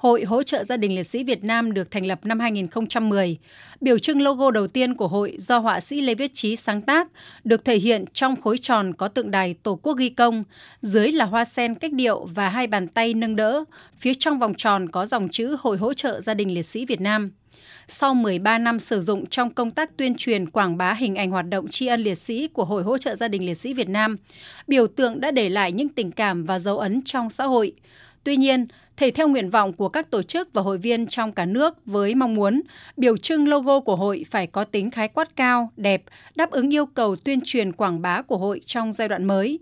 Hội hỗ trợ gia đình liệt sĩ Việt Nam được thành lập năm 2010. Biểu trưng logo đầu tiên của hội do họa sĩ Lê Viết Trí sáng tác, được thể hiện trong khối tròn có tượng đài Tổ quốc ghi công, dưới là hoa sen cách điệu và hai bàn tay nâng đỡ, phía trong vòng tròn có dòng chữ Hội hỗ trợ gia đình liệt sĩ Việt Nam. Sau 13 năm sử dụng trong công tác tuyên truyền quảng bá hình ảnh hoạt động tri ân liệt sĩ của Hội hỗ trợ gia đình liệt sĩ Việt Nam, biểu tượng đã để lại những tình cảm và dấu ấn trong xã hội. Tuy nhiên, thể theo nguyện vọng của các tổ chức và hội viên trong cả nước với mong muốn biểu trưng logo của hội phải có tính khái quát cao, đẹp, đáp ứng yêu cầu tuyên truyền quảng bá của hội trong giai đoạn mới.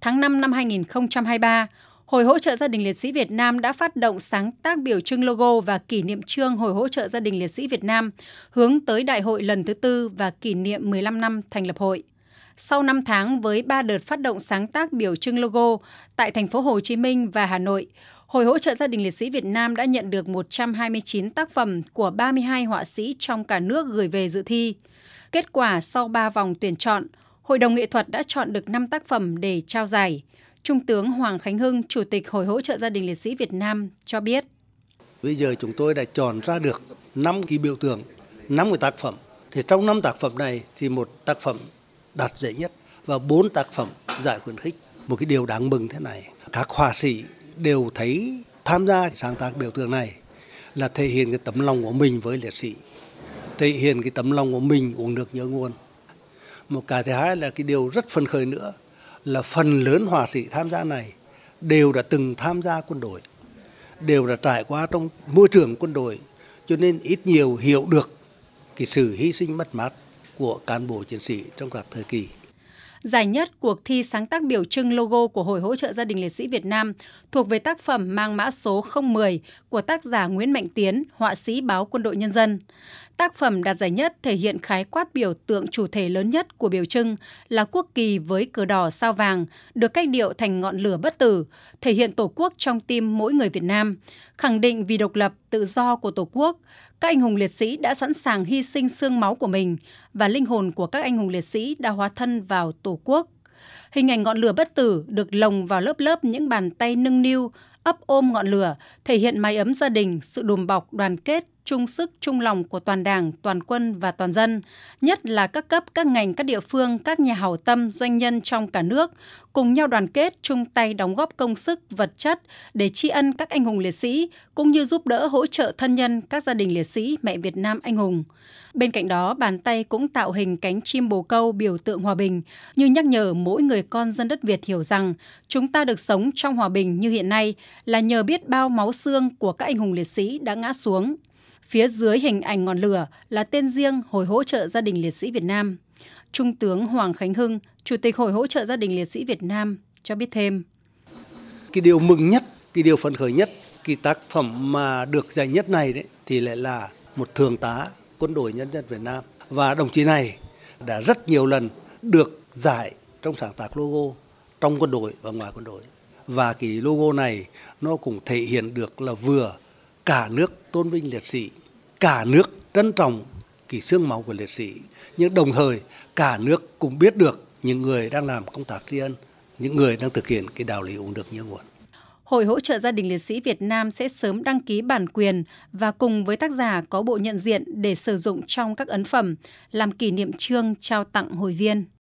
Tháng 5 năm 2023, Hội hỗ trợ gia đình liệt sĩ Việt Nam đã phát động sáng tác biểu trưng logo và kỷ niệm trương Hội hỗ trợ gia đình liệt sĩ Việt Nam hướng tới đại hội lần thứ tư và kỷ niệm 15 năm thành lập hội. Sau 5 tháng với 3 đợt phát động sáng tác biểu trưng logo tại thành phố Hồ Chí Minh và Hà Nội, Hội hỗ trợ gia đình liệt sĩ Việt Nam đã nhận được 129 tác phẩm của 32 họa sĩ trong cả nước gửi về dự thi. Kết quả sau 3 vòng tuyển chọn, Hội đồng nghệ thuật đã chọn được 5 tác phẩm để trao giải. Trung tướng Hoàng Khánh Hưng, Chủ tịch Hội hỗ trợ gia đình liệt sĩ Việt Nam cho biết. Bây giờ chúng tôi đã chọn ra được 5 cái biểu tượng, 5 cái tác phẩm. Thì trong 5 tác phẩm này thì một tác phẩm đạt giải nhất và 4 tác phẩm giải khuyến khích. Một cái điều đáng mừng thế này, các họa sĩ đều thấy tham gia sáng tác biểu tượng này là thể hiện cái tấm lòng của mình với liệt sĩ, thể hiện cái tấm lòng của mình uống nước nhớ nguồn. Một cái thứ hai là cái điều rất phấn khởi nữa là phần lớn họa sĩ tham gia này đều đã từng tham gia quân đội, đều đã trải qua trong môi trường quân đội, cho nên ít nhiều hiểu được cái sự hy sinh mất mát của cán bộ chiến sĩ trong các thời kỳ. Giải nhất cuộc thi sáng tác biểu trưng logo của Hội hỗ trợ gia đình liệt sĩ Việt Nam thuộc về tác phẩm mang mã số 010 của tác giả Nguyễn Mạnh Tiến, họa sĩ báo Quân đội Nhân dân. Tác phẩm đạt giải nhất thể hiện khái quát biểu tượng chủ thể lớn nhất của biểu trưng là quốc kỳ với cờ đỏ sao vàng, được cách điệu thành ngọn lửa bất tử, thể hiện Tổ quốc trong tim mỗi người Việt Nam, khẳng định vì độc lập, tự do của Tổ quốc, các anh hùng liệt sĩ đã sẵn sàng hy sinh xương máu của mình và linh hồn của các anh hùng liệt sĩ đã hóa thân vào Tổ quốc. Hình ảnh ngọn lửa bất tử được lồng vào lớp lớp những bàn tay nâng niu, ấp ôm ngọn lửa, thể hiện mái ấm gia đình, sự đùm bọc, đoàn kết, chung sức chung lòng của toàn Đảng, toàn quân và toàn dân, nhất là các cấp, các ngành, các địa phương, các nhà hảo tâm, doanh nhân trong cả nước cùng nhau đoàn kết, chung tay đóng góp công sức, vật chất để tri ân các anh hùng liệt sĩ cũng như giúp đỡ hỗ trợ thân nhân các gia đình liệt sĩ mẹ Việt Nam anh hùng. Bên cạnh đó, bàn tay cũng tạo hình cánh chim bồ câu biểu tượng hòa bình, như nhắc nhở mỗi người con dân đất Việt hiểu rằng chúng ta được sống trong hòa bình như hiện nay là nhờ biết bao máu xương của các anh hùng liệt sĩ đã ngã xuống. Phía dưới hình ảnh ngọn lửa là tên riêng Hội hỗ trợ gia đình liệt sĩ Việt Nam. Trung tướng Hoàng Khánh Hưng, Chủ tịch Hội hỗ trợ gia đình liệt sĩ Việt Nam cho biết thêm. Cái điều mừng nhất, cái điều phấn khởi nhất, cái tác phẩm mà được giải nhất này đấy thì lại là một thường tá quân đội nhân dân Việt Nam và đồng chí này đã rất nhiều lần được giải trong sáng tác logo trong quân đội và ngoài quân đội và cái logo này nó cũng thể hiện được là vừa cả nước tôn vinh liệt sĩ, cả nước trân trọng kỳ xương máu của liệt sĩ nhưng đồng thời, cả nước cũng biết được những người đang làm công tác tri ân, những người đang thực hiện cái đạo lý uống được nhớ nguồn Hội hỗ trợ gia đình liệt sĩ Việt Nam sẽ sớm đăng ký bản quyền và cùng với tác giả có bộ nhận diện để sử dụng trong các ấn phẩm, làm kỷ niệm trương trao tặng hội viên.